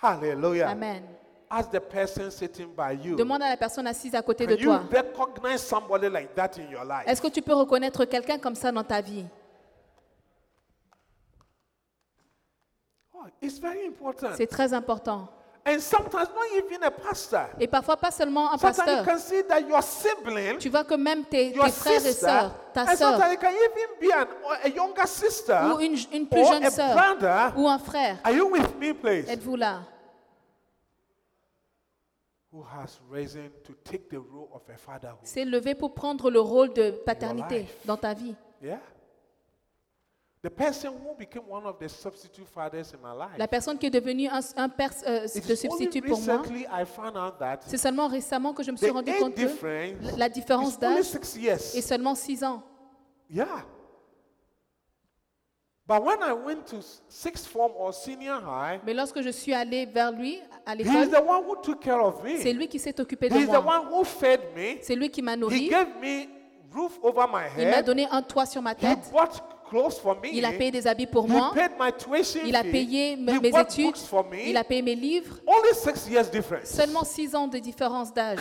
Hallelujah. Amen. Ask the person sitting by you. Demande à la personne assise à côté de you toi. recognize somebody like that in your life? Est-ce que tu peux reconnaître quelqu'un comme ça dans ta vie? Oh, it's very important. C'est très important. And sometimes not even a pastor. Et parfois, pas seulement un Sometimes you pasteur. can see that your sibling, Tu vois que même tes, frères et sœurs, ta sœur, sometimes it can even be an, a younger sister ou une, une plus or jeune a sœur, ou un frère, Are you with me, please? êtes-vous là? Who has risen to take the role of a fatherhood? C'est levé pour prendre le rôle de paternité dans ta vie. Yeah. La personne qui est devenue un, un père euh, de substitut pour moi, c'est seulement récemment que je me suis rendu compte que la différence d'âge est seulement 6 ans. Yeah. But when I went to s- sixth form or senior high, Mais lorsque je suis allée vers lui à l'école, the one who took care of c'est me. lui qui s'est occupé de the moi. one who fed me. C'est lui qui m'a He nourri. gave me roof over my Il m'a head. donné un toit sur ma He tête. bought. Il a payé des habits pour He moi. paid my tuition Il a payé mes études. books for me. Il a payé mes livres. Only six years difference. Seulement 6 ans de différence d'âge.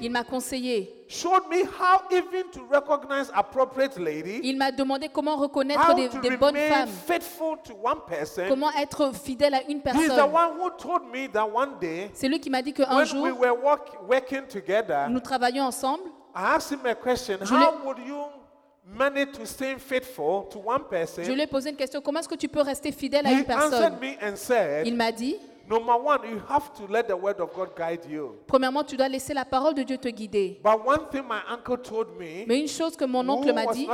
Il m'a conseillé. showed me how even to recognize appropriate lady, Il m'a demandé comment reconnaître des, des bonnes femmes. Comment être fidèle à une personne. one who told me that one day, C'est lui qui m'a dit qu'un jour, we were work, working together, nous travaillions ensemble. I asked him a question. Je How Je lui ai posé une question. Comment est-ce que tu peux rester fidèle à une personne? answered me and said, Il m'a dit, Number one, you have to let the word of God guide you. Premièrement, tu dois laisser la parole de Dieu te guider. But one thing my uncle told me, Mais une chose que mon oncle m'a dit,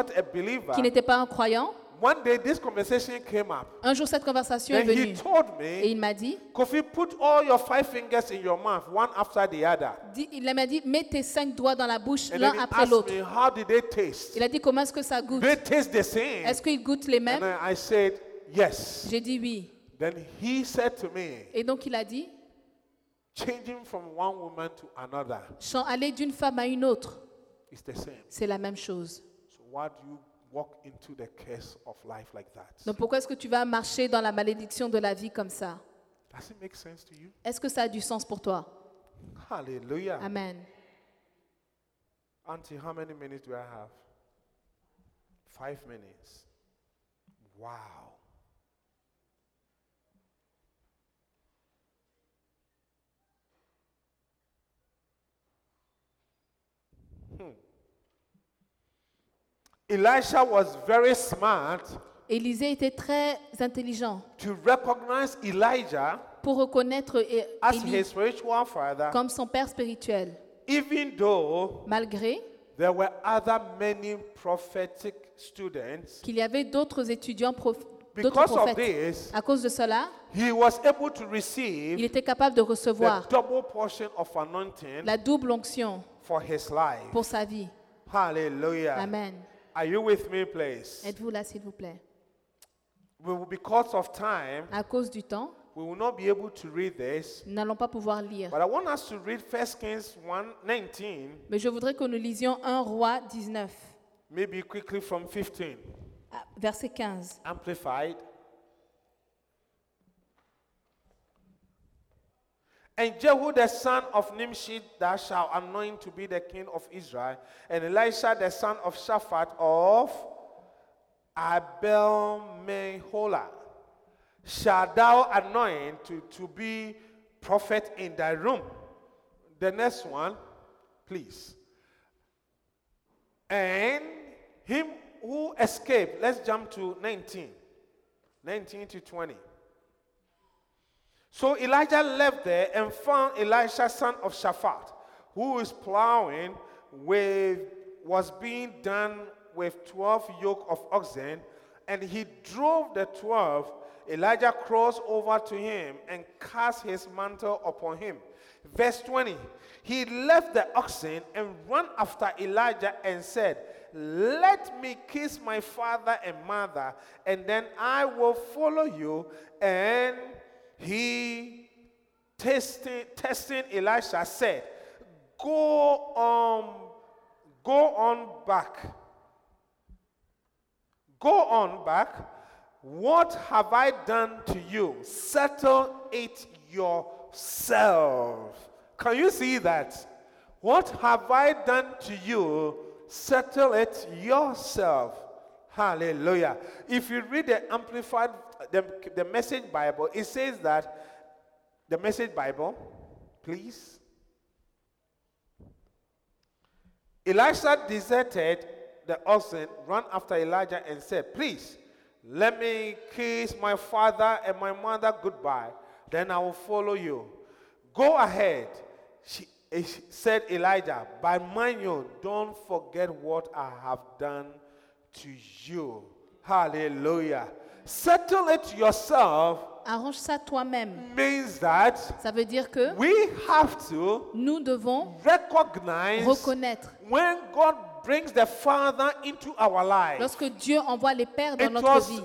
qui n'était pas un croyant, one day this conversation came up. un jour cette conversation est Then he venue told et me, il m'a dit, Kofi, put all your five fingers in your mouth, one after the other? dit- il m'a dit, mets tes cinq doigts dans la bouche And l'un he après l'autre. how did they taste? Il a dit, comment est-ce que ça goûte? They taste the same. Est-ce qu'ils goûtent les And mêmes then I said, yes. J'ai dit oui. Then he said to me, Et donc il a dit, changing from one woman to another aller d'une femme à une autre, is the same. c'est la même chose. So why do you walk into the curse of life like that? Donc pourquoi est-ce que tu vas marcher dans la malédiction de la vie comme ça? Does it make sense to you? Est-ce que ça a du sens pour toi? Hallelujah. Amen. Auntie, how many minutes do I have? Five minutes. Wow. Hmm. Elisha was very smart Élisée était très intelligent to recognize Elijah pour reconnaître É- as Élie his spiritual father, comme son père spirituel, even though malgré there were other many prophetic students. qu'il y avait d'autres étudiants, prof- d'autres Because of prophètes. this, À cause de cela, he was able to il receive était capable de the recevoir double portion of anointing la double onction for his life. pour sa vie. Hallelujah. Amen. Are you with me, please? Êtes-vous là, s'il vous plaît? We will- Because of time, À cause du temps, we will not be able to read this. nous n'allons pas pouvoir lire. But I want us to read 1 Kings 1 19, Mais je voudrais que nous lisions 1 roi 19, maybe quickly from 15. ah, verset 15. Amplified. And Jehu the son of Nimshi thou shalt anoint to be the king of Israel, and Elisha the son of Shaphat of Abel Meholah shalt thou anoint to, to be prophet in thy room. The next one, please. And him who escaped, let's jump to 19. 19 to 20. So Elijah left there and found Elisha, son of Shaphat, who is plowing with, was being done with 12 yoke of oxen, and he drove the 12. Elijah crossed over to him and cast his mantle upon him. Verse 20 He left the oxen and ran after Elijah and said, Let me kiss my father and mother, and then I will follow you. And he, testing, testing Elisha, said, Go on, go on back. Go on back. What have I done to you? Settle it yourself. Can you see that? What have I done to you? Settle it yourself. Hallelujah. If you read the Amplified, the, the Message Bible, it says that the Message Bible, please. Elisha deserted the oxen, ran after Elijah, and said, Please, let me kiss my father and my mother goodbye, then I will follow you. Go ahead, she, eh, she said Elijah, but mind you, don't forget what I have done to you. Hallelujah. Settle it yourself Arrange ça toi-même. means that Ça veut dire que we have to nous devons recognize reconnaître when God brings the Father into our lives. lorsque Dieu envoie les pères dans It notre vie.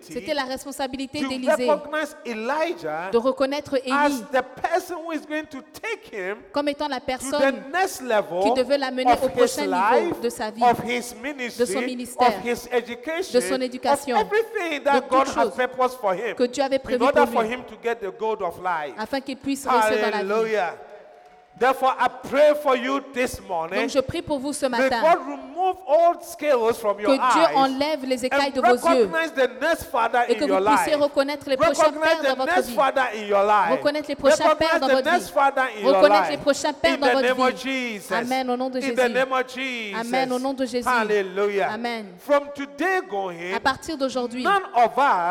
C'était la responsabilité to d'Élisée recognize Elijah de reconnaître as Élie the person who is going to take him comme étant la to the personne next level qui devait l'amener of au his prochain niveau life, de sa vie, of his ministry, son ministère, of his education, de son éducation, of everything that de God toutes has choses purposed for him, que Dieu avait in prévu order pour for lui. him to get the gold of life. afin qu'il puisse dans la vie. Hallelujah. Therefore, I pray for you this morning. Donc je prie pour vous ce matin Que Dieu enlève les écailles de vos yeux recognize the next father et in que your vous life. puissiez reconnaître les prochains pères Recognize dans the votre next vie. father in your life. Reconnaître les prochains pères dans votre vie. Reconnaître life. les prochains pères In dans the votre name of vie. Jesus. Amen, au nom de In the Jésus. name of Jesus. Amen, au nom de Jésus. Hallelujah. Amen. From today going, À partir d'aujourd'hui,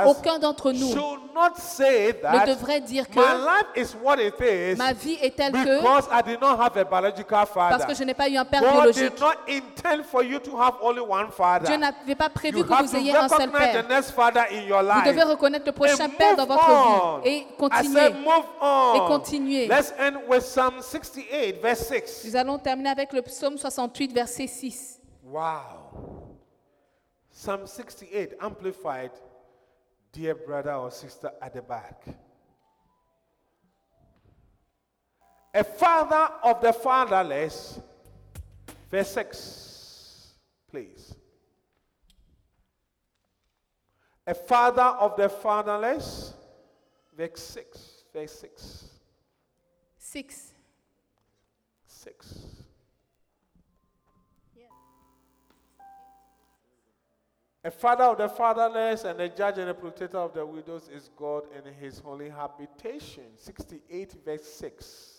aucun d'entre nous should not say ne that devrait dire my que life is what it is ma vie est telle que because I did not have a biological father. parce que je n'ai pas eu un père biologique. For you to have only one father. Dieu n'avait pas prévu you que vous ayez un seul père. the next father in your Vous life. devez reconnaître le prochain and père dans votre on. vie et I continuer. said move on. Et continuer. Let's end with Psalm 68, verse 6. Nous allons terminer avec le psaume 68, verset 6. Wow. Psalm 68, amplified, dear brother or sister at the back. A father of the fatherless, verse 6, please. A father of the fatherless, verse 6, verse 6, 6. 6. A father of the fatherless and a judge and a protector of the widows is God in his holy habitation. 68 verse 6.